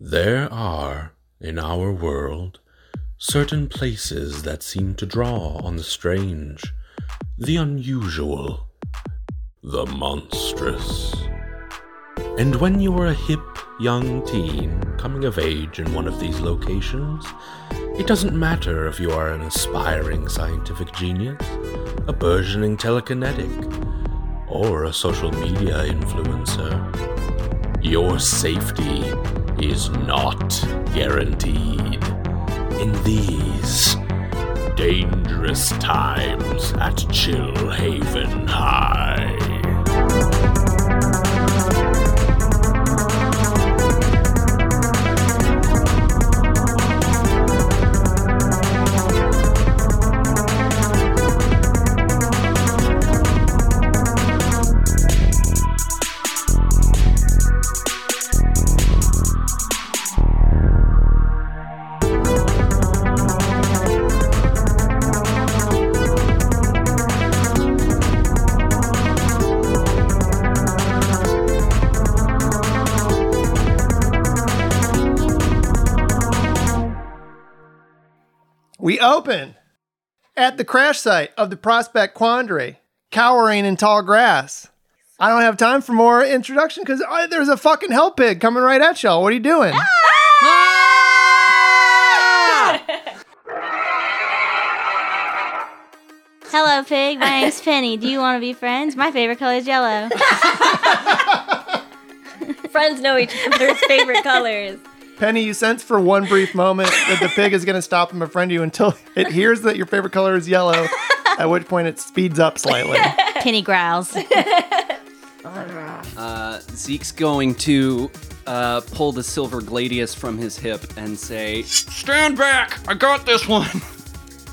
There are, in our world, certain places that seem to draw on the strange, the unusual, the monstrous. And when you are a hip, young teen coming of age in one of these locations, it doesn't matter if you are an aspiring scientific genius, a burgeoning telekinetic, or a social media influencer. Your safety is not guaranteed in these dangerous times at Chill Haven High. Open at the crash site of the Prospect Quandary, cowering in tall grass. I don't have time for more introduction because uh, there's a fucking hell pig coming right at y'all. What are you doing? Ah! Hello, pig. My name's Penny. Do you want to be friends? My favorite color is yellow. Friends know each other's favorite colors. Penny, you sense for one brief moment that the pig is going to stop and befriend you until it hears that your favorite color is yellow, at which point it speeds up slightly. Penny growls. Uh, Zeke's going to uh, pull the silver gladius from his hip and say, "Stand back! I got this one."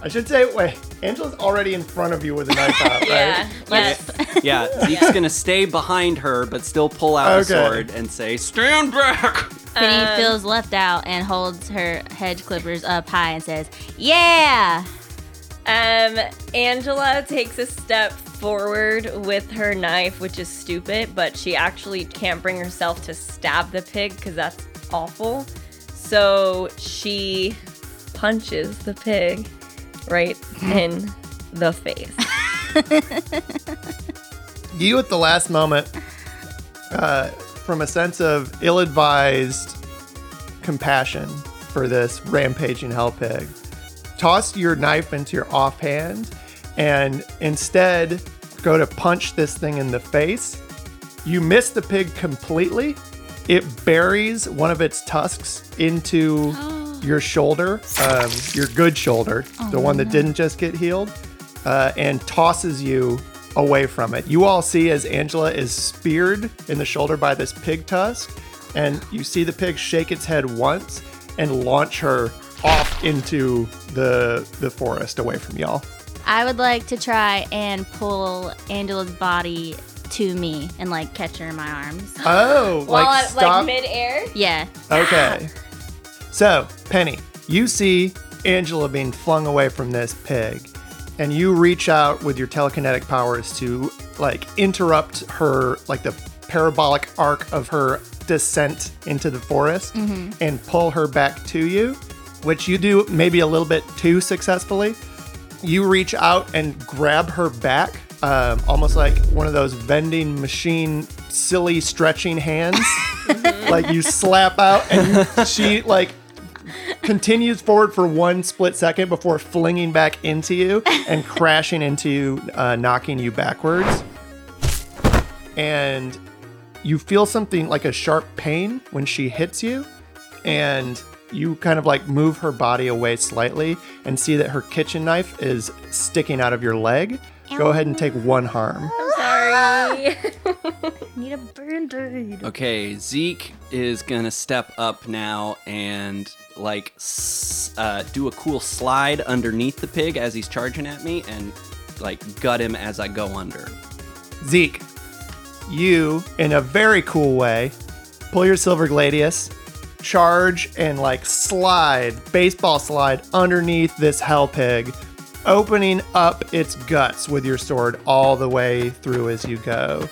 I should say, wait, Angela's already in front of you with a knife out, right? Yeah. Yes. Yeah, Zeke's gonna stay behind her, but still pull out Okay. a sword and say, "Stand back!" Penny feels left out and holds her hedge clippers up high and says, Yeah! Um, Angela takes a step forward with her knife, which is stupid, but she actually can't bring herself to stab the pig because that's awful. So she punches the pig right in the face. you at the last moment, uh, from a sense of ill-advised compassion for this rampaging hell pig, toss your knife into your offhand and instead go to punch this thing in the face. You miss the pig completely. It buries one of its tusks into your shoulder, um, your good shoulder, the one that didn't just get healed, uh, and tosses you away from it. You all see as Angela is speared in the shoulder by this pig tusk, and you see the pig shake its head once and launch her off into the the forest away from y'all. I would like to try and pull Angela's body to me and like catch her in my arms. Oh, While like I'm stop. like midair. Yeah. Okay. So, Penny, you see Angela being flung away from this pig, and you reach out with your telekinetic powers to like interrupt her, like the parabolic arc of her descent into the forest, and pull her back to you, which you do maybe a little bit too successfully. You reach out and grab her back, um, almost like one of those vending machine silly stretching hands. like you slap out and she like continues forward for one split second before flinging back into you and crashing into you, uh, knocking you backwards. And you feel something like a sharp pain when she hits you, and you kind of like move her body away slightly and see that her kitchen knife is sticking out of your leg. Go ahead and take one harm. Sorry. Need a band-aid. Okay, Zeke is gonna step up now and like uh, do a cool slide underneath the pig as he's charging at me and like gut him as I go under. Zeke, you, in a very cool way, pull your silver gladius, charge, and like slide, baseball slide underneath this hell pig, opening up its guts with your sword all the way through as you go.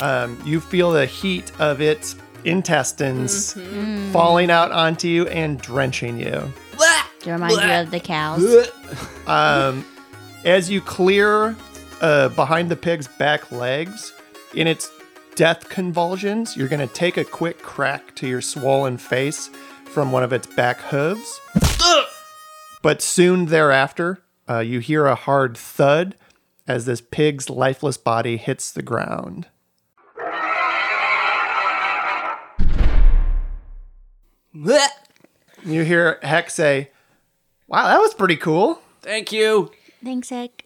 Um, you feel the heat of its intestines falling out onto you and drenching you. To remind you of the cows. Um, as you clear uh, behind the pig's back legs, in its death convulsions, you're going to take a quick crack to your swollen face from one of its back hooves. but soon thereafter, uh, you hear a hard thud as this pig's lifeless body hits the ground. You hear Heck say, Wow, that was pretty cool. Thank you. Thanks, Heck.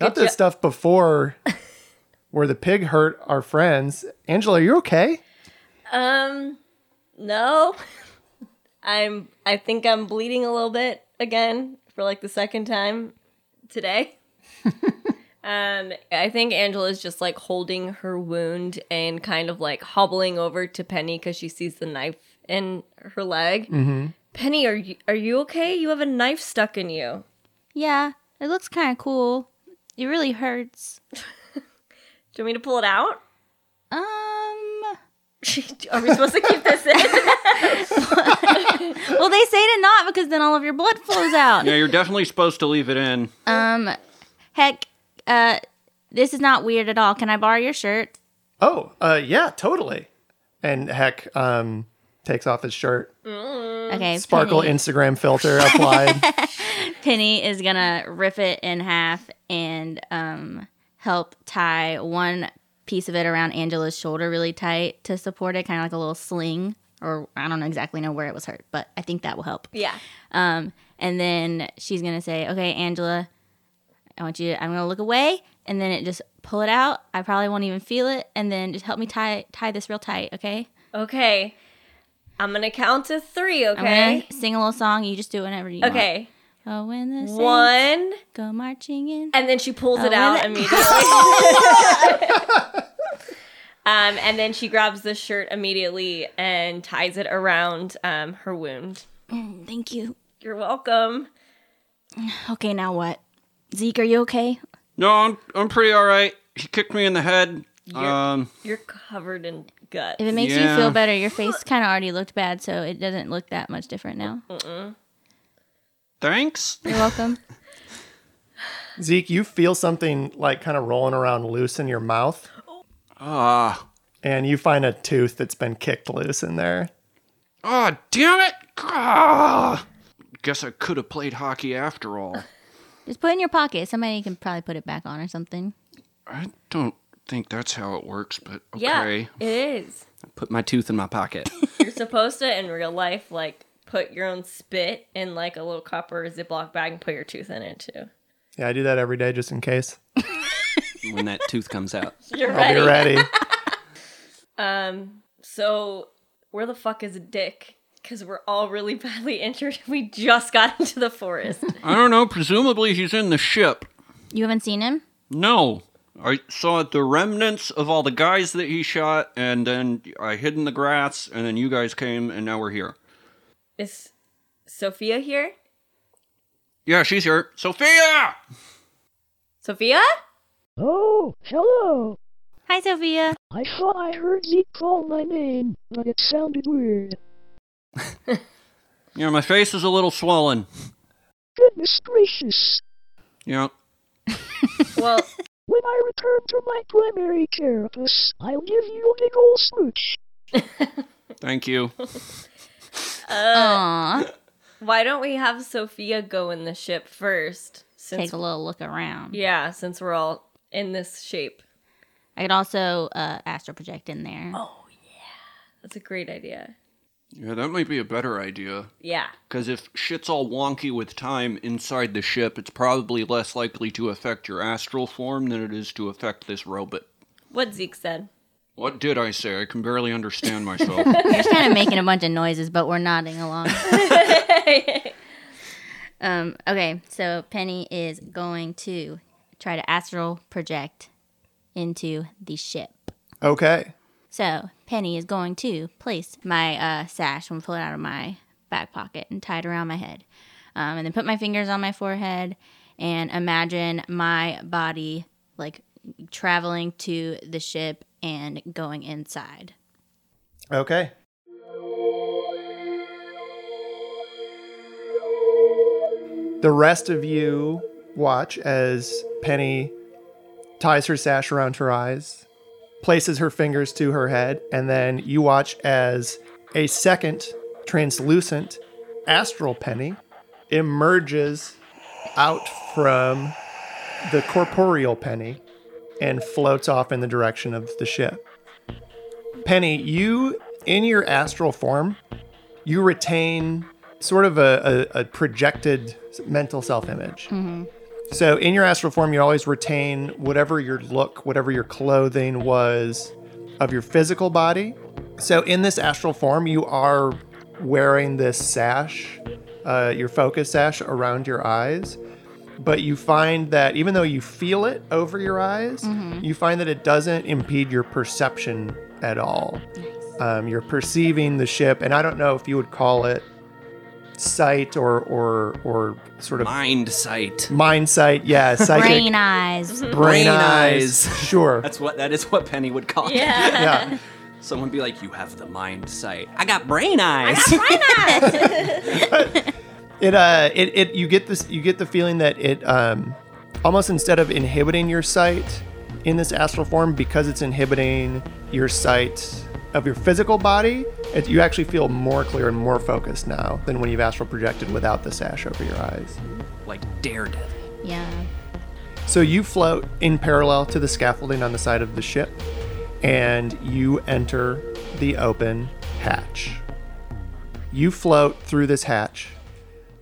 Not the stuff before where the pig hurt our friends. Angela, are you okay? Um, no. I'm. I think I'm bleeding a little bit again for like the second time today. um, I think Angela's just like holding her wound and kind of like hobbling over to Penny because she sees the knife in her leg. Penny, are you are you okay? You have a knife stuck in you. Yeah, it looks kind of cool. It really hurts. Do you want me to pull it out? Um, Are we supposed to keep this in? well, they say to not because then all of your blood flows out. Yeah, you're definitely supposed to leave it in. Um, heck, uh, this is not weird at all. Can I borrow your shirt? Oh, uh, yeah, totally. And Heck um, takes off his shirt. Okay, Sparkle Penny, Instagram filter applied. Penny is gonna rip it in half and um help tie one piece of it around Angela's shoulder really tight to support it, kind of like a little sling. Or I don't know exactly know where it was hurt, but I think that will help. yeah. Um, and then she's gonna say, "Okay, Angela, I want you. I'm gonna look away, and then it just pull it out. I probably won't even feel it, and then just help me tie tie this real tight, okay? Okay. I'm gonna count to three. I'm Okay. sing a little song. You just do whatever you want. Okay. Oh, when the saints One, go marching in. and then she pulls it Oh, out really? immediately. um, and then she grabs the shirt immediately and ties it around um, her wound. Mm, Thank you. You're welcome. Okay, now what? Zeke, are you okay? No, I'm, I'm pretty all right. He kicked me in the head. You're- Um, You're covered in guts. If it makes you feel better, your face kind of already looked bad, so it doesn't look that much different now. thanks. You're welcome. Zeke, you feel something like kind of rolling around loose in your mouth, Ah, and you find a tooth that's been kicked loose in there. ah, damn it! Ah, guess I could have played hockey after all. Just put it in your pocket. Somebody can probably put it back on or something. I don't think that's how it works, but okay. yeah, okay. it is. Put my tooth in my pocket. You're supposed to, in real life, like put your own spit in like a little cup or a Ziploc bag and put your tooth in it too. Yeah, I do that every day just in case. when that tooth comes out. You're I'll be ready. Um, so where the fuck is Dick? Because we're all really badly injured. We just got into the forest. I don't know. Presumably he's in the ship. You haven't seen him? No. I saw the remnants of all the guys that he shot, and then I hid in the grass, and then you guys came, and now we're here. is Sophia here? Yeah, she's here. Sophia! Sophia? Oh, hello. Hi, Sophia. I thought I heard you call my name, but it sounded weird. Yeah, my face is a little swollen. Goodness gracious. Yeah. Well, When I return to my primary carapace, I'll give you a big ol' smooch. Thank you. Aw. why don't we have Sophia go in the ship first? Since Take a little look around. yeah, since we're all in this shape. I could also uh, astral project in there. Oh yeah, that's a great idea. Yeah, that might be a better idea. Yeah. Because if shit's all wonky with time inside the ship, it's probably less likely to affect your astral form than it is to affect this robot. What Zeke said. What did I say? I can barely understand myself. You're just kind of making a bunch of noises, but we're nodding along. um, okay, so Penny is going to try to astral project into the ship. Okay. So Penny is going to place my uh, sash and pull it out of my back pocket and tie it around my head, um, and then put my fingers on my forehead and imagine my body like traveling to the ship and going inside. Okay. The rest of you watch as Penny ties her sash around her eyes, places her fingers to her head, and then you watch as a second translucent astral penny emerges out from the corporeal penny and floats off in the direction of the ship. Penny, you in your astral form, you retain sort of a, a, a projected mental self image. Mm-hmm. So in your astral form, you always retain whatever your look, whatever your clothing was of your physical body. So in this astral form, you are wearing this sash, uh, your focus sash around your eyes. But you find that even though you feel it over your eyes, you find that it doesn't impede your perception at all. Um, you're perceiving the ship, and I don't know if you would call it sight or or or sort of Mind sight. mind sight. Yeah, psychic Brain eyes. brain Brain eyes. eyes. Sure. That's what that is what Penny would call it. Yeah. yeah. Someone be like, "You have the mind sight. I got brain eyes." It uh it, it you get this you get the feeling that it um almost instead of inhibiting your sight in this astral form because it's inhibiting your sight of your physical body, it, you actually feel more clear and more focused now than when you've astral projected without the sash over your eyes. like Daredevil. Yeah. So you float in parallel to the scaffolding on the side of the ship, and you enter the open hatch. You float through this hatch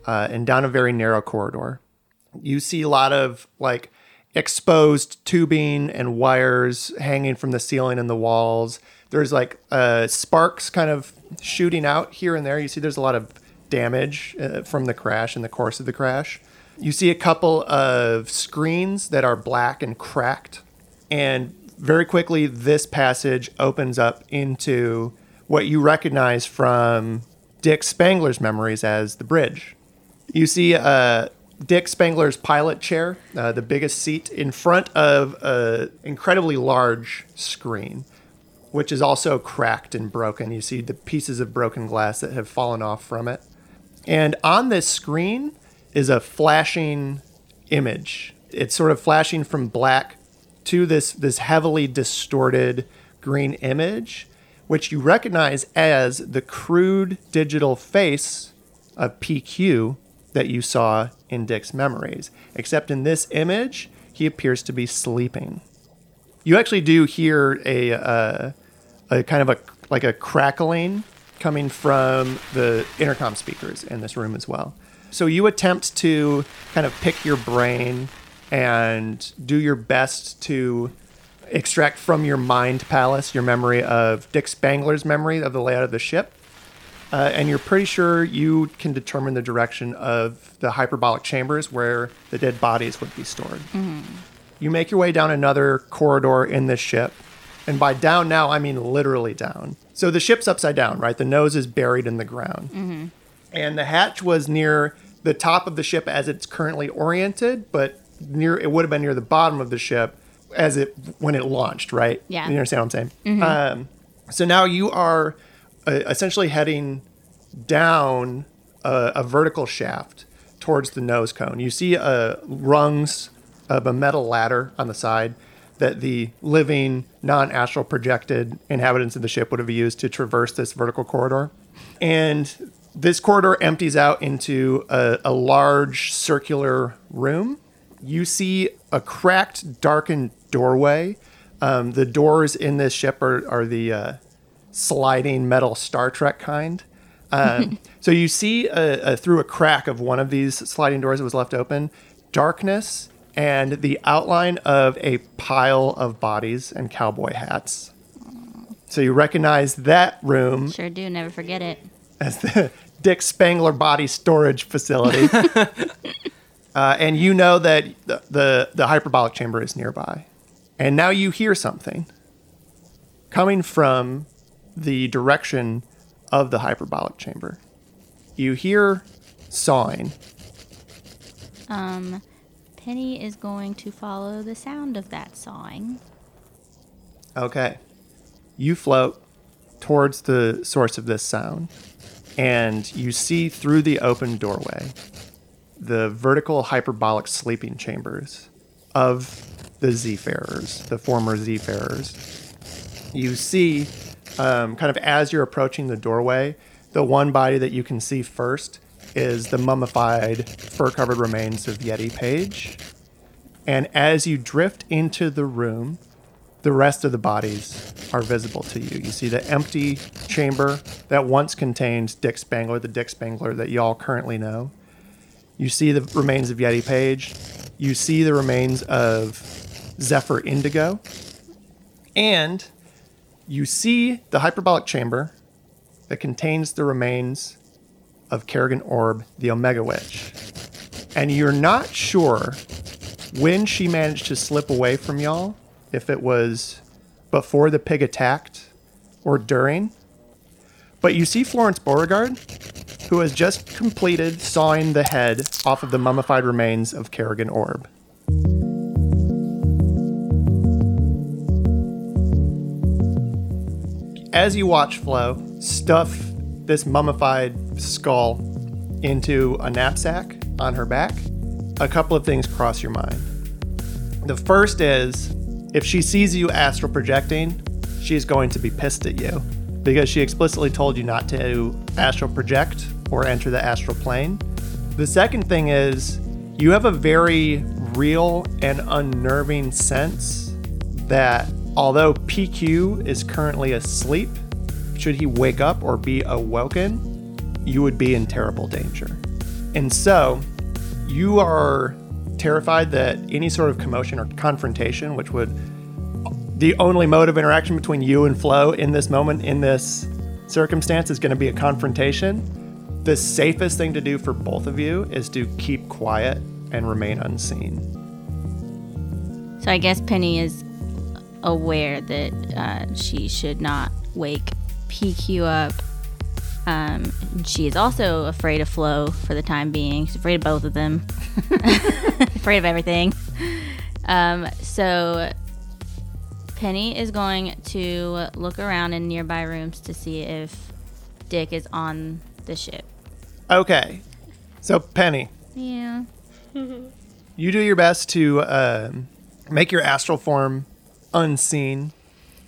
uh, and down a very narrow corridor. You see a lot of like exposed tubing and wires hanging from the ceiling and the walls. There's like uh, sparks kind of shooting out here and there. You see there's a lot of damage uh, from the crash in the course of the crash. You see a couple of screens that are black and cracked. And very quickly, this passage opens up into what you recognize from Dick Spangler's memories as the bridge. You see uh, Dick Spangler's pilot chair, uh, the biggest seat, in front of an incredibly large screen, which is also cracked and broken. You see the pieces of broken glass that have fallen off from it. And on this screen is a flashing image. It's sort of flashing from black to this this heavily distorted green image, which you recognize as the crude digital face of PQ that you saw in Dick's memories. Except in this image, he appears to be sleeping. You actually do hear a uh, a kind of a like a crackling coming from the intercom speakers in this room as well. So you attempt to kind of pick your brain and do your best to extract from your mind palace your memory of Dick Spangler's memory of the layout of the ship. Uh, and you're pretty sure you can determine the direction of the hyperbolic chambers where the dead bodies would be stored. You make your way down another corridor in this ship. And by down now, I mean literally down. So the ship's upside down, right? The nose is buried in the ground. And the hatch was near the top of the ship as it's currently oriented, but near it would have been near the bottom of the ship as it when it launched, right? Yeah. You understand what I'm saying? Um, so now you are uh, essentially heading down a, a vertical shaft towards the nose cone. You see uh, rungs of a metal ladder on the side that the living, non astral projected inhabitants of the ship would have used to traverse this vertical corridor. And this corridor empties out into a, a large circular room. You see a cracked, darkened doorway. Um, the doors in this ship are, are the uh, sliding metal Star Trek kind. Um, so you see uh uh through a crack of one of these sliding doors that was left open, darkness and the outline of a pile of bodies and cowboy hats. So you recognize that room Sure do. Never forget it. as the Dick Spangler Body Storage Facility. uh, and you know that the, the, the hyperbolic chamber is nearby. And now you hear something coming from the direction of the hyperbolic chamber. You hear sawing. Um, Penny is going to follow the sound of that sawing. Okay. you float towards the source of this sound, and you see through the open doorway the vertical hyperbolic sleeping chambers of the Zfarers, the former Zfarers. You see, um, kind of as you're approaching the doorway, the one body that you can see first is the mummified, fur covered remains of Yeti Page. And as you drift into the room, the rest of the bodies are visible to you. You see the empty chamber that once contained Dick Spangler, the Dick Spangler that y'all currently know. You see the remains of Yeti Page. You see the remains of Zephyr Indigo. And you see the hyperbolic chamber that contains the remains of Kerrigan Orb, the Omega Witch. And you're not sure when she managed to slip away from y'all, if it was before the pig attacked or during. But you see Florence Beauregard, who has just completed sawing the head off of the mummified remains of Kerrigan Orb. As you watch Flo stuff this mummified skull into a knapsack on her back, a couple of things cross your mind. The first is if she sees you astral projecting, she's going to be pissed at you because she explicitly told you not to astral project or enter the astral plane. The second thing is you have a very real and unnerving sense that although PQ is currently asleep, should he wake up or be awoken, you would be in terrible danger. And so you are terrified that any sort of commotion or confrontation, which would the only mode of interaction between you and Flo in this moment, in this circumstance, is going to be a confrontation. The safest thing to do for both of you is to keep quiet and remain unseen. So I guess Penny is aware that uh, she should not wake PQ up. Um, she is also afraid of Flo for the time being. She's afraid of both of them. afraid of everything. Um, so Penny is going to look around in nearby rooms to see if Dick is on the ship. Okay. So, Penny, Yeah. you do your best to um, make your astral form unseen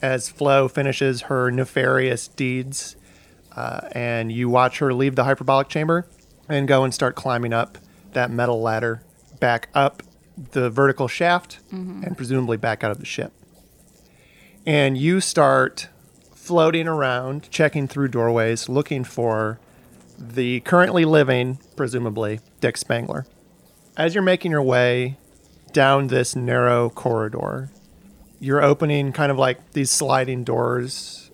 as Flo finishes her nefarious deeds. Uh, and you watch her leave the hyperbolic chamber and go and start climbing up that metal ladder back up the vertical shaft and presumably back out of the ship. And you start floating around, checking through doorways, looking for the currently living, presumably, Dick Spangler. As you're making your way down this narrow corridor, you're opening kind of like these sliding doors.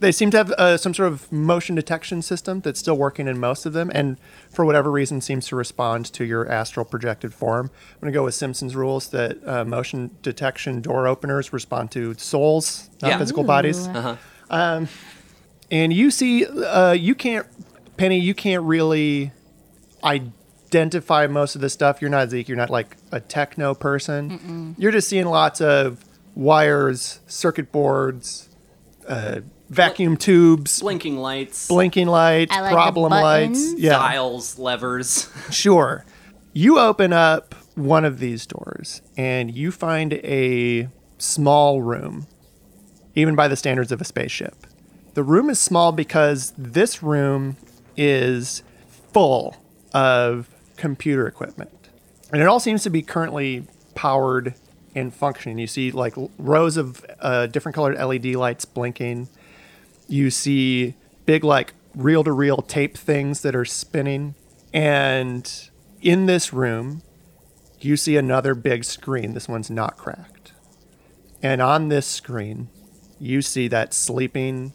They seem to have uh, some sort of motion detection system that's still working in most of them, and for whatever reason seems to respond to your astral projected form. I'm going to go with Simpsons rules that uh, motion detection door openers respond to souls, not Yeah. physical bodies. Uh-huh. And you see, uh, you can't, Penny, you can't really identify most of the stuff. You're not Zeke. You're not like a techno person. You're just seeing lots of wires, circuit boards, uh, vacuum tubes, Blinking lights, blinking lights, like problem lights. Yeah, dials, levers. sure. You open up one of these doors and you find a small room, even by the standards of a spaceship. The room is small because this room is full of computer equipment. And it all seems to be currently powered and functioning. You see like rows of uh, different colored LED lights blinking. You see big like reel to reel tape things that are spinning. And in this room, you see another big screen. This one's not cracked. And on this screen, you see that sleeping,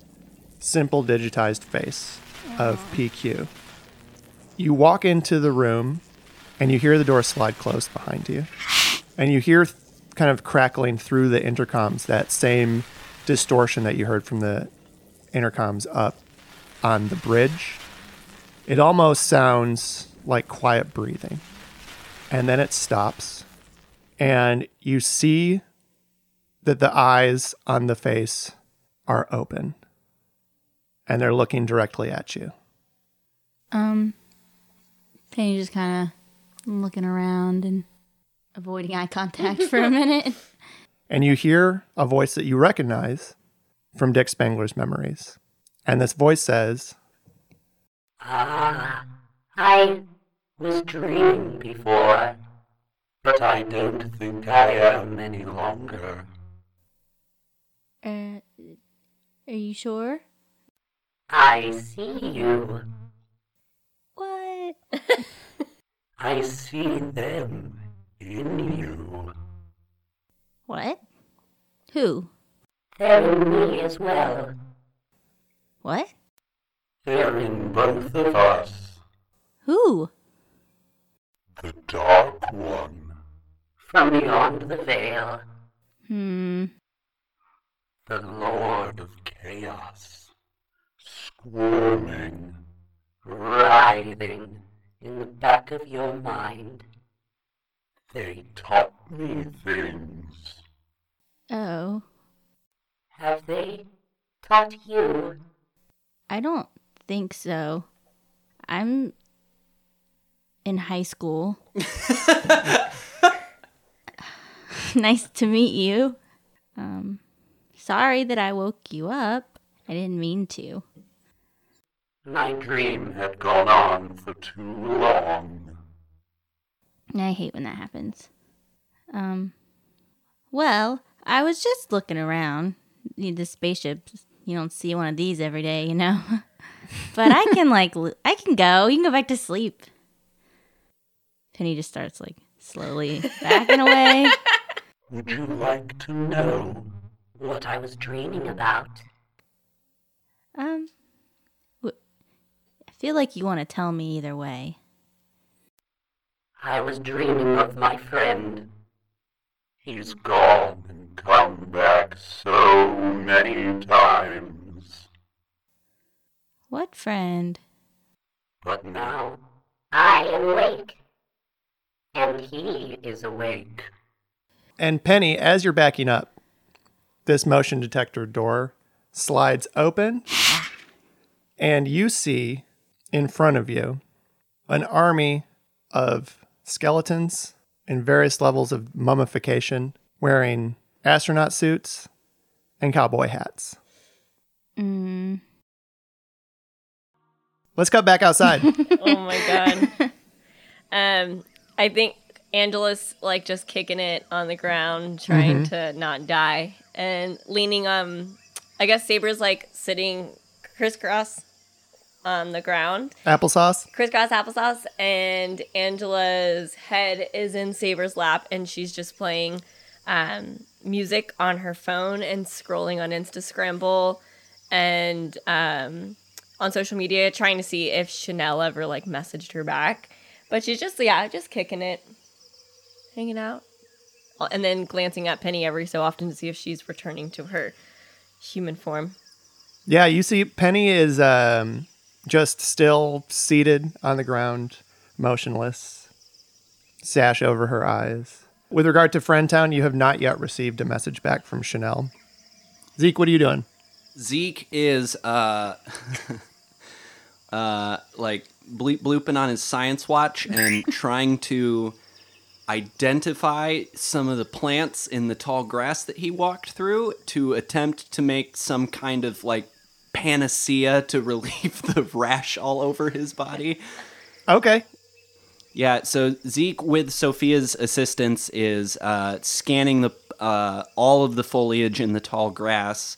simple digitized face of PQ. You walk into the room and you hear the door slide closed behind you. And you hear kind of crackling through the intercoms that same distortion that you heard from the intercoms up on the bridge. It almost sounds like quiet breathing. And then it stops. And you see that the eyes on the face are open and they're looking directly at you. Um, Penny just kind of looking around and avoiding eye contact for a minute. And you hear a voice that you recognize from Dick Spangler's memories. And this voice says, Ah, I was dreaming before, but I don't think I am any longer. Uh, are you sure? I see you. What? I see them in you. What? Who? They're in me as well. What? They're in both of us. Who? The Dark One. From beyond the veil, Hmm. the Lord of Chaos. Squirming, writhing in the back of your mind. They taught me things. Oh, Have they taught you? I don't think so. I'm in high school. nice to meet you. Um, sorry that I woke you up. I didn't mean to. My dream had gone on for too long. I hate when that happens. Um, well, I was just looking around. Need the spaceship. You don't see one of these every day, you know. but I can like, I can go. You can go back to sleep. Penny just starts like slowly backing away. Would you like to know what I was dreaming about? Um, w- I feel like you want to tell me either way. I was dreaming of my friend. He's gone and come back so many times. What friend? But now I am awake. And he is awake. And Penny, as you're backing up, this motion detector door slides open, and you see in front of you an army of skeletons in various levels of mummification wearing astronaut suits and cowboy hats. Mm, Let's cut back outside. oh my god. Um, I think Angela's like just kicking it on the ground, trying to not die, and leaning. Um, I guess Saber's like sitting crisscross on the ground, Applesauce. crisscross applesauce, and Angela's head is in Saber's lap, and she's just playing um, music on her phone and scrolling on Insta Scramble and um, on social media, trying to see if Chanel ever like messaged her back. But she's just yeah, just kicking it, hanging out, and then glancing at Penny every so often to see if she's returning to her human form. Yeah, you see, Penny is um, just still seated on the ground, motionless, sash over her eyes. With regard to Friendtown, you have not yet received a message back from Chanel. Zeke, what are you doing? Zeke is uh uh like bleep blooping on his science watch and trying to identify some of the plants in the tall grass that he walked through to attempt to make some kind of like panacea to relieve the rash all over his body. Okay. Yeah, so Zeke, with Sophia's assistance, is uh, scanning the uh, all of the foliage in the tall grass,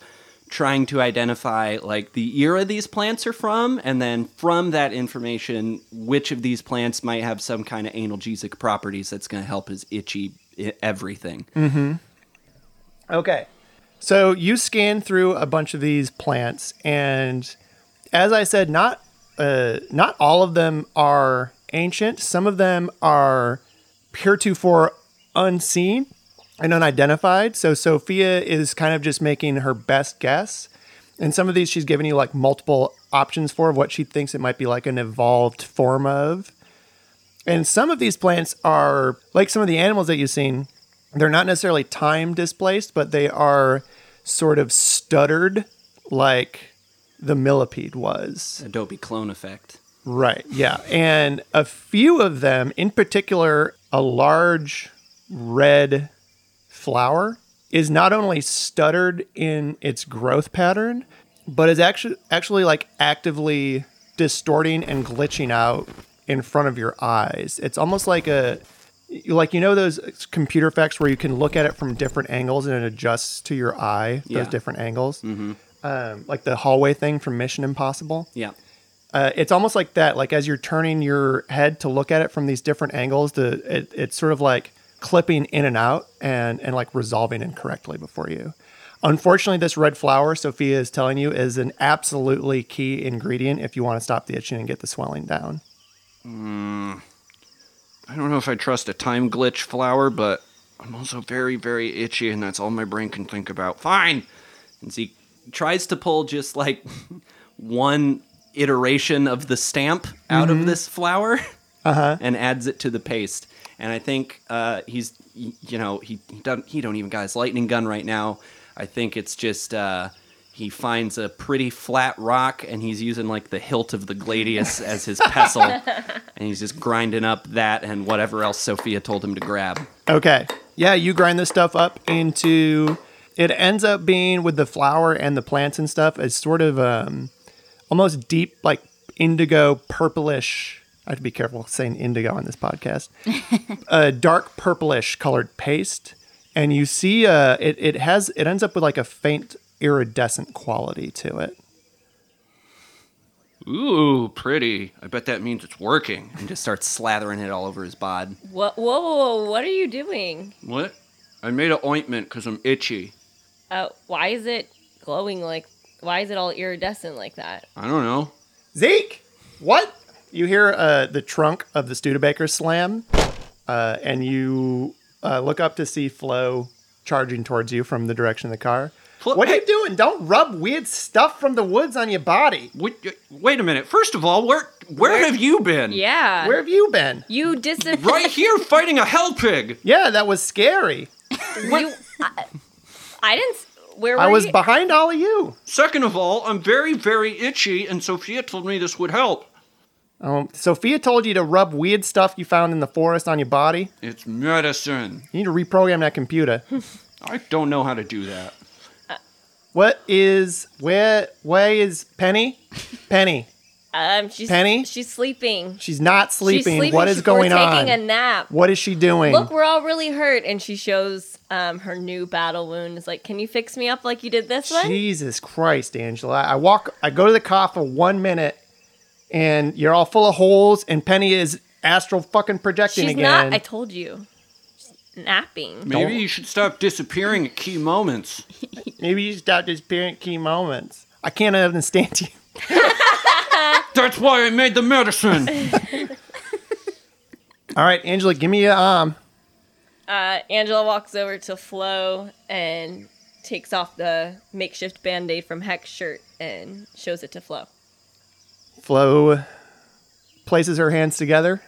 trying to identify like the era these plants are from, and then from that information, which of these plants might have some kind of analgesic properties that's going to help his itchy i- everything. Okay. So you scan through a bunch of these plants, and as I said, not uh, not all of them are ancient. Some of them are heretofore unseen and unidentified. So Sophia is kind of just making her best guess. And some of these she's giving you like multiple options for of what she thinks it might be like an evolved form of. And some of these plants are like some of the animals that you've seen, they're not necessarily time displaced, but they are sort of stuttered like the millipede was. Adobe clone effect. Right. Yeah. And a few of them, in particular, a large red flower, is not only stuttered in its growth pattern, but is actually actually like actively distorting and glitching out in front of your eyes. It's almost like a like you know those computer effects where you can look at it from different angles and it adjusts to your eye those Yeah. different angles. Mm-hmm. Um, like the hallway thing from Mission Impossible Yeah. uh, it's almost like that. Like as you're turning your head to look at it from these different angles, the it, it's sort of like clipping in and out and and like resolving incorrectly before you. Unfortunately, this red flower Sophia is telling you is an absolutely key ingredient if you want to stop the itching and get the swelling down. I don't know if I trust a time glitch flower, but I'm also very, very itchy, and that's all my brain can think about. Fine. And he tries to pull just like one iteration of the stamp out of this flower and adds it to the paste. And I think uh, he's, you know, he he don't he don't even got his lightning gun right now. I think it's just uh, he finds a pretty flat rock and he's using like the hilt of the gladius as his pestle, and he's just grinding up that and whatever else Sophia told him to grab. Okay. Yeah, you grind this stuff up into. It ends up being with the flower and the plants and stuff. It's sort of um, almost deep, like indigo, purplish. I have to be careful saying indigo on this podcast. a dark purplish colored paste, and you see, uh, it it has it ends up with like a faint iridescent quality to it. Ooh, pretty. I bet that means it's working. And just starts slathering it all over his bod. What? Whoa, whoa, whoa! What are you doing? What? I made an ointment because I'm itchy. Uh, why is it glowing like? Why is it all iridescent like that? I don't know. Zeke, what? You hear uh, the trunk of the Studebaker slam, uh, and you uh, look up to see Flo charging towards you from the direction of the car. Flo- what are you doing? Don't rub weird stuff from the woods on your body. Wait, wait a minute. First of all, where where have you been? Yeah. Where have you been? You disappeared. Right here fighting a hell pig. Yeah, that was scary. You, I, I didn't. Where were I was you? behind all of you. Second of all, I'm very, very itchy, and Sophia told me this would help. Um, Sophia told you to rub weird stuff you found in the forest on your body. It's medicine. You need to reprogram that computer. I don't know how to do that. What is where? Where is Penny? Penny. um, she's Penny? She's sleeping. She's not She's sleeping. sleeping. What is She- going we're on? Taking a nap. What is she doing? Look, we're all really hurt, and she shows um, her new battle wound. Is like, can you fix me up like you did this one? Jesus Christ, Angela. I walk I go to the car for one minute and you're all full of holes and Penny is astral fucking projecting She's again. not. I told you. She's napping. Maybe you should stop disappearing at key moments. Maybe you should stop disappearing at key moments. I can't understand you. That's why I made the medicine. All right, Angela, give me your arm. Uh, Angela walks over to Flo and takes off the makeshift band aid from Heck's shirt and shows it to Flo. Flo places her hands together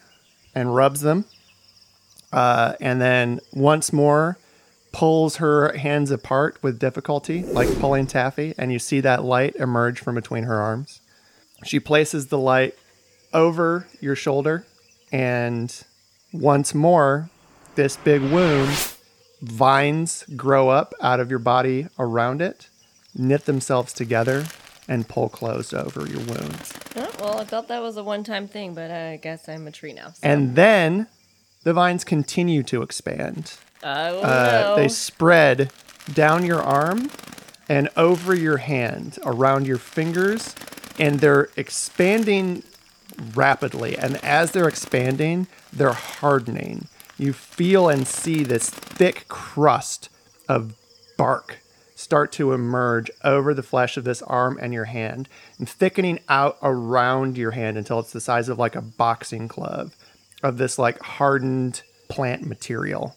and rubs them. Uh, and then once more pulls her hands apart with difficulty, like pulling taffy, and you see that light emerge from between her arms. She places the light over your shoulder, and once more, this big wound, vines grow up out of your body around it, knit themselves together, and pull closed over your wounds. Oh, well, I thought that was a one-time thing, but I guess I'm a tree now. So. And then the vines continue to expand. oh Uh! They spread down your arm and over your hand, around your fingers, and they're expanding rapidly. And as they're expanding, they're hardening. You feel and see this thick crust of bark start to emerge over the flesh of this arm and your hand and thickening out around your hand until it's the size of like a boxing glove of this like hardened plant material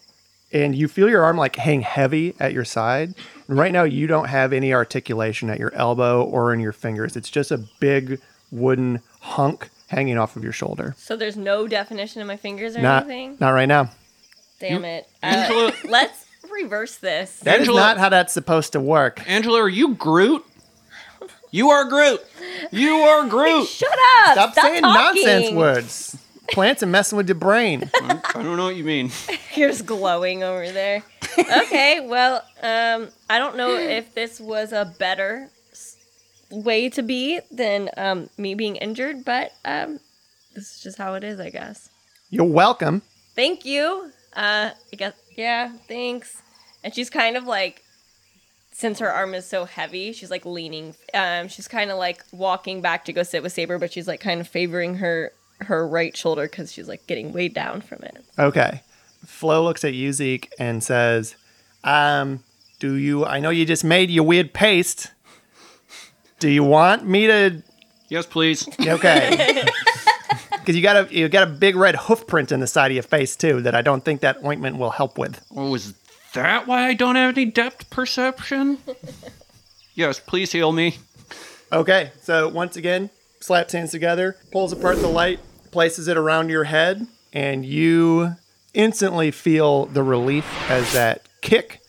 and you feel your arm like hang heavy at your side. And right now, you don't have any articulation at your elbow or in your fingers. It's just a big wooden hunk hanging off of your shoulder. so there's no definition in my fingers or Not, anything. not right now. Damn it! Uh, Angela- let's reverse this. That is Angela- not how that's supposed to work. Angela, are you Groot? You are Groot. You are Groot. Shut up! Stop, Stop saying talking. nonsense words. Plants and messing with your brain. I don't know what you mean. Here's glowing over there. Okay, well, um, I don't know if this was a better s- way to be than um, me being injured, but um, this is just how it is, I guess. You're welcome. Thank you. Uh, I guess, yeah, thanks. And she's kind of like, since her arm is so heavy, she's like leaning. Um, she's kind of like walking back to go sit with Saber, but she's like kind of favoring her her right shoulder because she's like getting weighed down from it. Okay. Flo looks at you, Zeke, and says, um, do you, I know you just made your weird paste. Do you want me to, Yes, please. okay. Because you got a you got a big red hoof print in the side of your face too that I don't think that ointment will help with. Oh, is that why I don't have any depth perception? yes, please heal me. Okay, so once again, slaps hands together, pulls apart the light, places it around your head, and you instantly feel the relief as that kick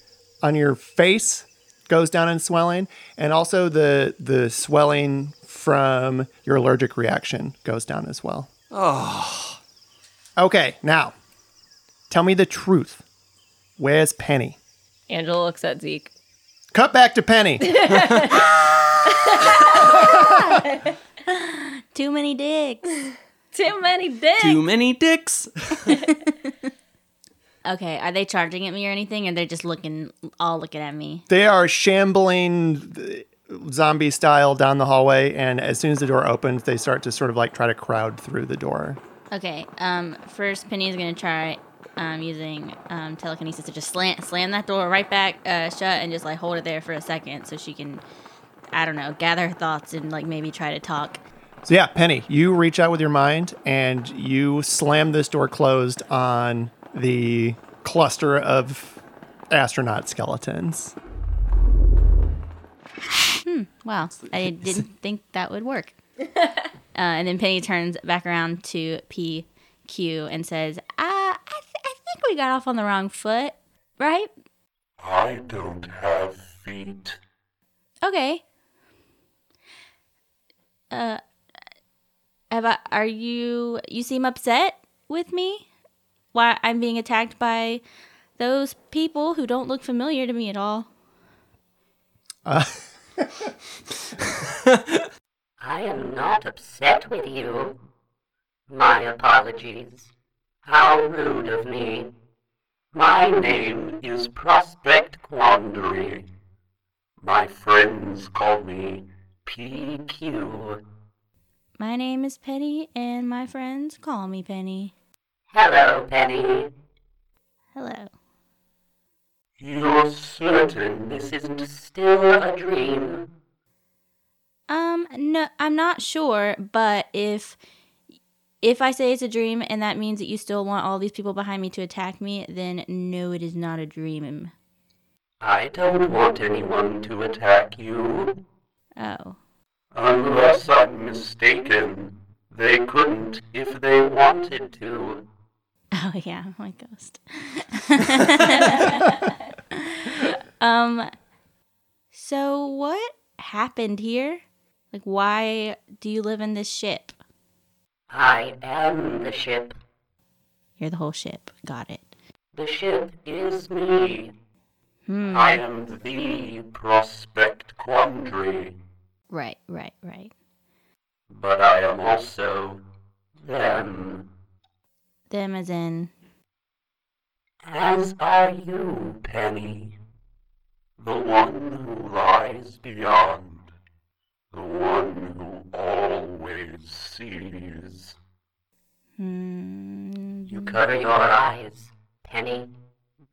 on your face goes down in swelling, and also the the swelling from your allergic reaction goes down as well. Oh. Okay, now tell me the truth. Where's Penny? Angela looks at Zeke. Cut back to Penny. Too many dicks. Too many dicks. Too many dicks. Okay, are they charging at me or anything? Or they're just looking, all looking at me? They are shambling uh, zombie style down the hallway, and as soon as the door opens, they start to sort of like try to crowd through the door. Okay, um, first Penny's gonna try um, using um, telekinesis to just slam, slam that door right back uh, shut and just like hold it there for a second so she can, I don't know, gather her thoughts and like maybe try to talk. So yeah, Penny, you reach out with your mind and you slam this door closed on the cluster of astronaut skeletons. Hmm. Wow, I didn't think that would work. uh, and then Penny turns back around to PQ and says, uh, I, th- I think we got off on the wrong foot, right? I don't have feet. Okay. Uh, I, are you, you seem upset with me? Why I'm being attacked by those people who don't look familiar to me at all. Uh. I am not upset with you. My apologies. How rude of me. My name is Prospect Quandary. My friends call me PQ. My name is Penny, and my friends call me Penny. Hello, Penny. Hello. You're certain this isn't still a dream? Um, no, I'm not sure, but if if I say it's a dream and that means that you still want all these people behind me to attack me, then no, it is not a dream. I don't want anyone to attack you. Oh. Unless I'm mistaken, they couldn't if they wanted to. Oh yeah, my ghost. um so what happened here? Like why do you live in this ship? I am the ship. You're the whole ship. Got it. The ship is me. Hmm. I am the Prospect Quandary. Right, right, right. But I am also them. Them as in As are you, Penny. The one who lies beyond. The one who always sees. hmm, You cover your eyes, Penny,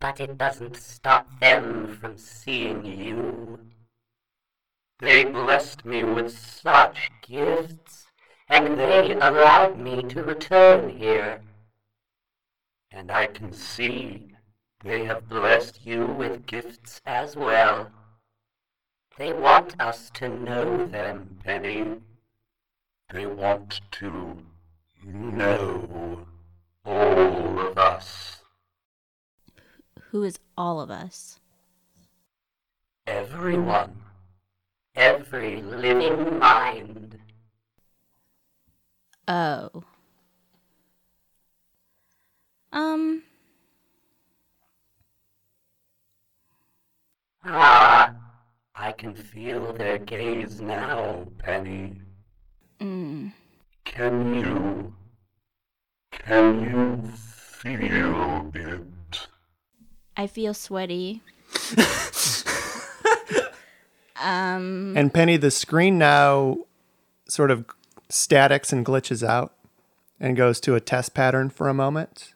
but it doesn't stop them from seeing you. They blessed me with such gifts, and they allowed me to return here. And I can see they have blessed you with gifts as well. They want us to know them, Penny. They want to know all of us. who is all of us? Everyone. Every living mind. Oh. Um, Ah, I can feel their gaze now, Penny. mm, Can you? Can you feel it? I feel sweaty. um, And Penny, the screen now sort of statics and glitches out and goes to a test pattern for a moment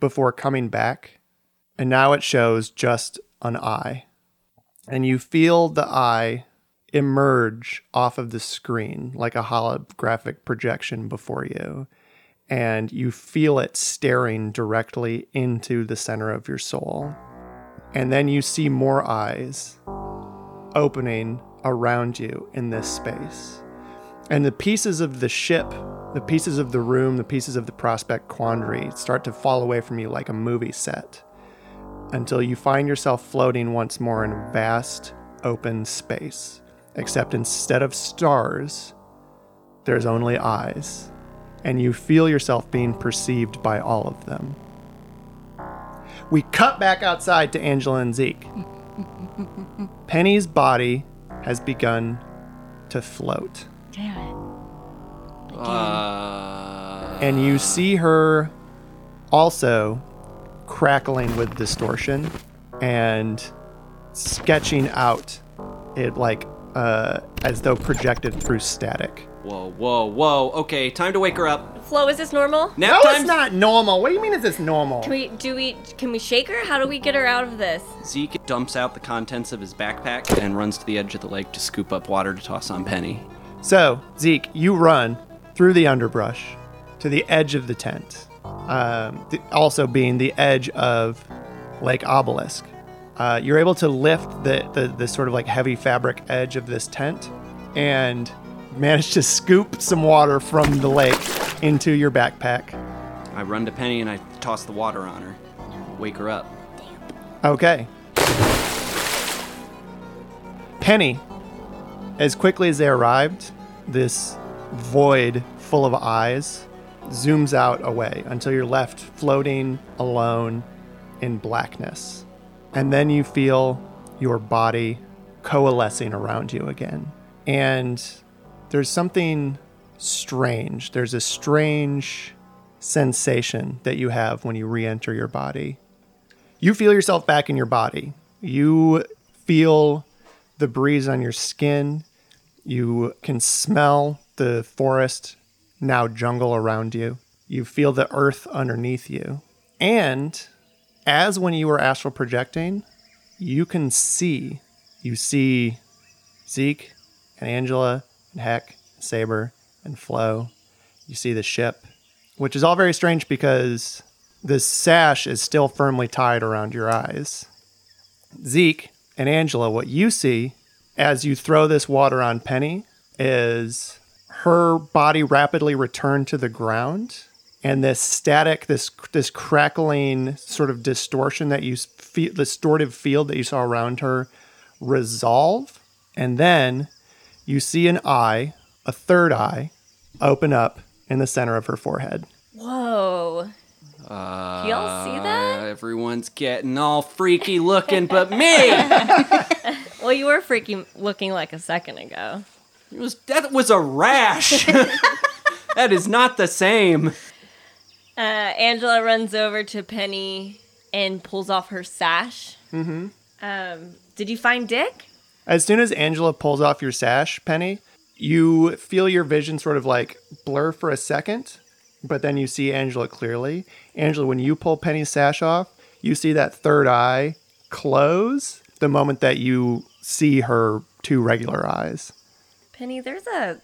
before coming back. And now it shows just an eye. And you feel the eye emerge off of the screen like a holographic projection before you. And you feel it staring directly into the center of your soul. And then you see more eyes opening around you in this space. And the pieces of the ship, the pieces of the room, the pieces of the prospect quandary start to fall away from you like a movie set until you find yourself floating once more in a vast open space. Except instead of stars, there's only eyes, and you feel yourself being perceived by all of them. We cut back outside to Angela and Zeke. Penny's body has begun to float. damn it. Uh, and you see her also crackling with distortion and sketching out it like uh, as though projected through static. whoa, whoa, whoa. Okay, time to wake her up. Flo, is this normal? Nap No, time. it's not normal. What do you mean? Is this normal? Can we do we can we shake her? How do we get her out of this? Zeke dumps out the contents of his backpack and runs to the edge of the lake to scoop up water to toss on Penny. So, Zeke, you run through the underbrush to the edge of the tent, um, th- also being the edge of Lake Obelisk. Uh, you're able to lift the, the, the sort of like heavy fabric edge of this tent and manage to scoop some water from the lake into your backpack. I run to Penny and I toss the water on her. Wake her up. Okay. Penny, as quickly as they arrived, this void full of eyes zooms out away until you're left floating alone in blackness. And then you feel your body coalescing around you again. And there's something strange. There's a strange sensation that you have when you re enter your body you feel yourself back in your body. You feel the breeze on your skin. You can smell the forest, now jungle around you. You feel the earth underneath you. And as when you were astral projecting, you can see. You see Zeke and Angela and Heck, and Saber and Flo. You see the ship, which is all very strange because the sash is still firmly tied around your eyes. Zeke and Angela, what you see as you throw this water on Penny is her body rapidly return to the ground and this static this this crackling sort of distortion that you feel distortive field that you saw around her resolve and then you see an eye a third eye open up in the center of her forehead Whoa. Uh, y'all see that? Everyone's getting all freaky looking but me. Well, you were freaking looking like a second ago. It was that was a rash. that is not the same. Uh, Angela runs over to Penny and pulls off her sash. Mm-hmm. Um, did you find Dick? As soon as Angela pulls off your sash, Penny, you feel your vision sort of like blur for a second, but then you see Angela clearly. Angela, when you pull Penny's sash off, you see that third eye close the moment that you see her two regular eyes. Penny, there's a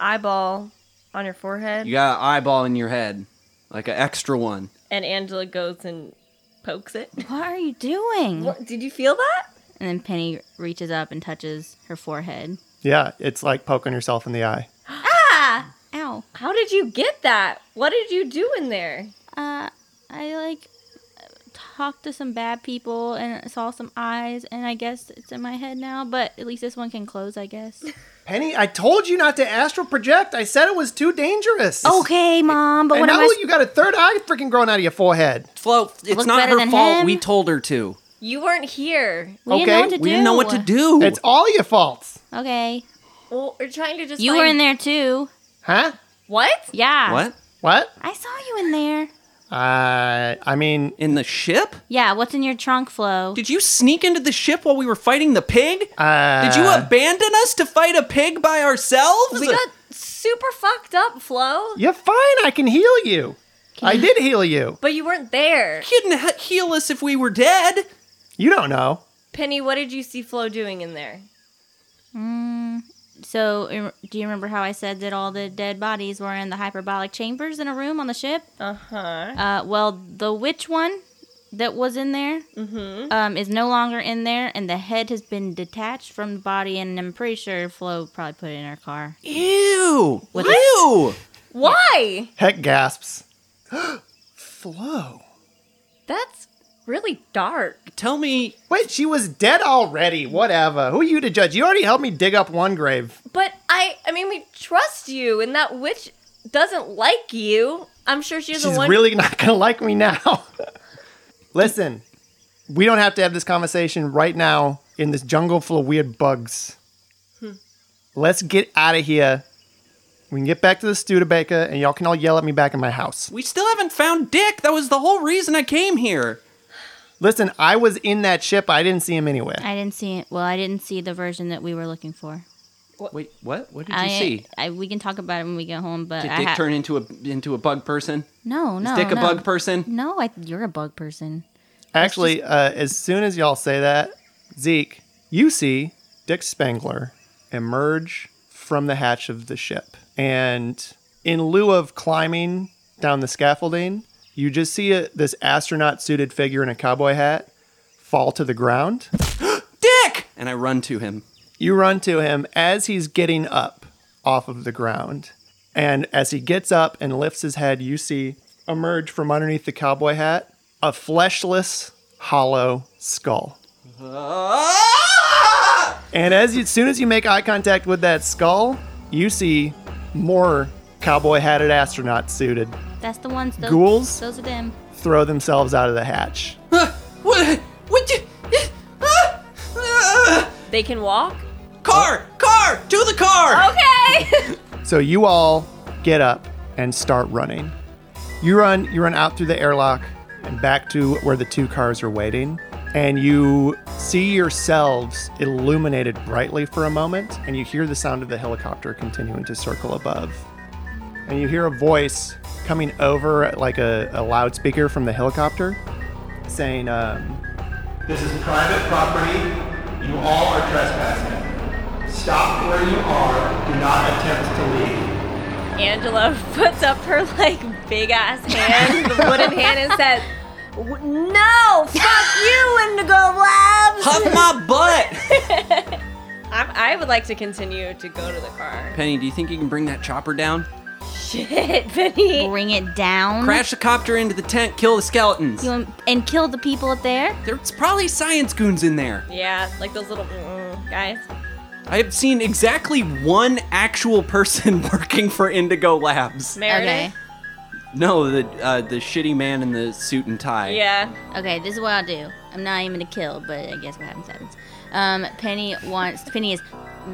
eyeball on your forehead. You got an eyeball in your head, like an extra one. And Angela goes and pokes it. What are you doing? What, did you feel that? And then Penny reaches up and touches her forehead. Yeah, it's like poking yourself in the eye. Ah! Ow. How did you get that? What did you do in there? Uh, I like talked to some bad people and saw some eyes, and I guess it's in my head now. But at least this one can close, I guess. Penny, I told you not to astral project. I said it was too dangerous. okay, mom. But And what now am I? you got a third eye freaking growing out of your forehead. Flo, it's Look not better her than fault. him. We told her to. You weren't here. we didn't okay, know what to We do. didn't know what to do. It's all your faults. Okay, Well, we're trying to just. you find- were in there too. Huh? What? Yeah. What? What? I saw you in there. Uh, I mean, In the ship? Yeah. What's in your trunk, Flo? Did you sneak into the ship while we were fighting the pig? uh, Did you abandon us to fight a pig by ourselves? We got super fucked up, Flo. You're fine. I can heal you. I did heal you. But you weren't there. couldn't he- heal us if we were dead. You don't know. Penny, what did you see Flo doing in there? So, do you remember how I said that all the dead bodies were in the hyperbolic chambers in a room on the ship? Uh huh. Uh, well, the witch one that was in there um, is no longer in there, and the head has been detached from the body, and I'm pretty sure Flo probably put it in her car. Ew. What? Ew. Why? Heck gasps. Flo. That's really dark. Tell me, Wait, she was dead already. Whatever. Who are you to judge? You already helped me dig up one grave. But I, I mean, we trust you, and that witch doesn't like you. I'm sure she's the She's one. really not gonna like me now. Listen, we don't have to have this conversation right now in this jungle full of weird bugs. Hmm. Let's get out of here. We can get back to the Studebaker, and y'all can all yell at me back in my house. we still haven't found Dick. That was the whole reason I came here. Listen, I was in that ship. I didn't see him anywhere. I didn't see it. Well, I didn't see the version that we were looking for. Wait, what? What did you I, see? I, we can talk about it when we get home, but Did I Dick ha- turn into a into a bug person? no, no, Is Dick a no. bug person? No, I, you're a bug person. Actually, uh, as soon as y'all say that, Zeke, you see Dick Spangler emerge from the hatch of the ship. And in lieu of climbing down the scaffolding, you just see a, this astronaut suited figure in a cowboy hat fall to the ground. Dick! And I run to him. You run to him as he's getting up off of the ground. And as he gets up and lifts his head, you see emerge from underneath the cowboy hat a fleshless, hollow skull. And as, you, as soon as you make eye contact with that skull, you see more cowboy hatted astronauts suited That's the ones. Those, Ghouls? Those are them. throw themselves out of the hatch. What? What? You, They can walk. car! Car! To the car! Okay. So you all get up and start running. You run you run out through the airlock and back to where the two cars are waiting. And you see yourselves illuminated brightly for a moment, and you hear the sound of the helicopter continuing to circle above. And you hear a voice coming over like a, a loudspeaker from the helicopter saying, um, This is private property. You all are trespassing. Stop where you are. Do not attempt to leave. Angela puts up her like big ass hand, the wooden hand, and says, "W- "No, fuck you, Indigo Labs." Huff my butt! I'm, I would like to continue to go to the car. Penny, do you think you can bring that chopper down? Shit, Penny. Bring it down. Crash the copter into the tent, kill the skeletons. You want- and kill the people up there. There's probably science goons in there. Yeah, like those little mm, guys. I have seen exactly one actual person working for Indigo Labs. Meredith. Okay. No, the uh, the shitty man in the suit and tie. Yeah. Okay, this is what I'll do. I'm not even gonna kill, but I guess what happens happens. Um, Penny wants. Penny is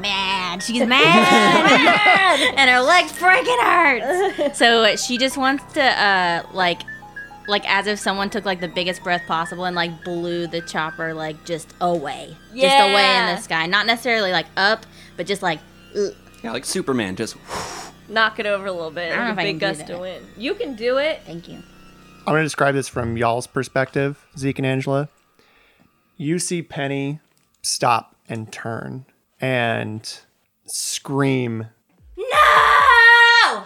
mad. She's mad, and her legs freaking hurt. So she just wants to, uh, like, like as if someone took like the biggest breath possible and like blew the chopper like just away, just away in the sky. Not necessarily like up, but just like. ugh. Yeah, like Superman, just Knock it over a little bit. I don't know if a I big can do gust of that. wind. You can do it. Thank you. I'm going to describe this from y'all's perspective, Zeke and Angela. You see Penny stop and turn and scream. No!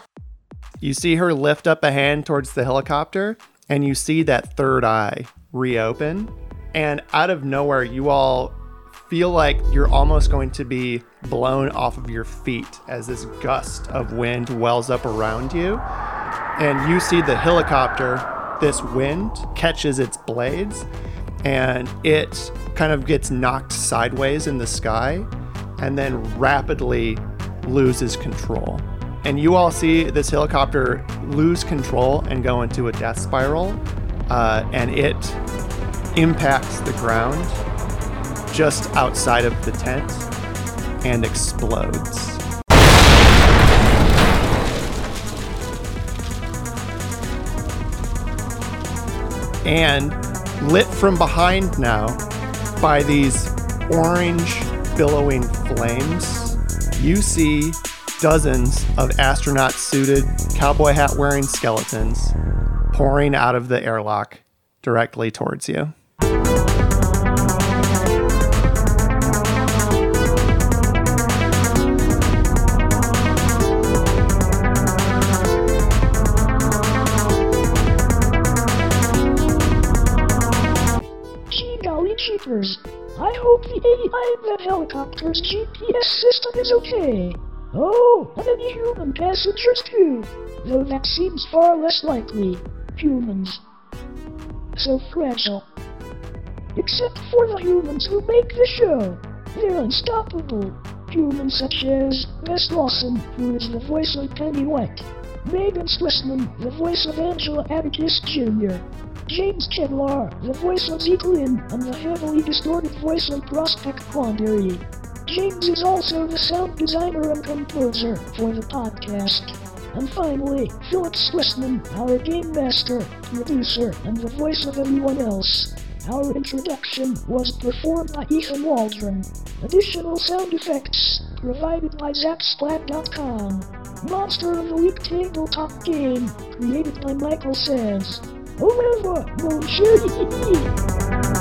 You see her lift up a hand towards the helicopter, and you see that third eye reopen. And out of nowhere, you all feel like you're almost going to be blown off of your feet as this gust of wind wells up around you. And you see the helicopter this wind catches its blades and it kind of gets knocked sideways in the sky and then rapidly loses control. And you all see this helicopter lose control and go into a death spiral, uh, and it impacts the ground just outside of the tent and explodes. And lit from behind now by these orange billowing flames, you see dozens of astronaut suited, cowboy hat wearing skeletons pouring out of the airlock directly towards you. The helicopter's GPS system is okay. Oh, and any human passengers too. Though that seems far less likely. Humans. So fragile. Except for the humans who make the show. They're unstoppable. Humans such as Wes Lawson, who is the voice of Penny White. Megan Stressman, the voice of Angela Atticus Jr. James Kevlar, the voice of Zeke Lynn, and the heavily distorted voice of Prospect Quandary. James is also the sound designer and composer for the podcast. And finally, Philip Stressman, our game master, producer, and the voice of everyone else. Our introduction was performed by Ethan Waldron. Additional sound effects provided by ZapSplat.com. Monster of the Week tabletop game created by Michael Sands. Au revoir, mon chéri!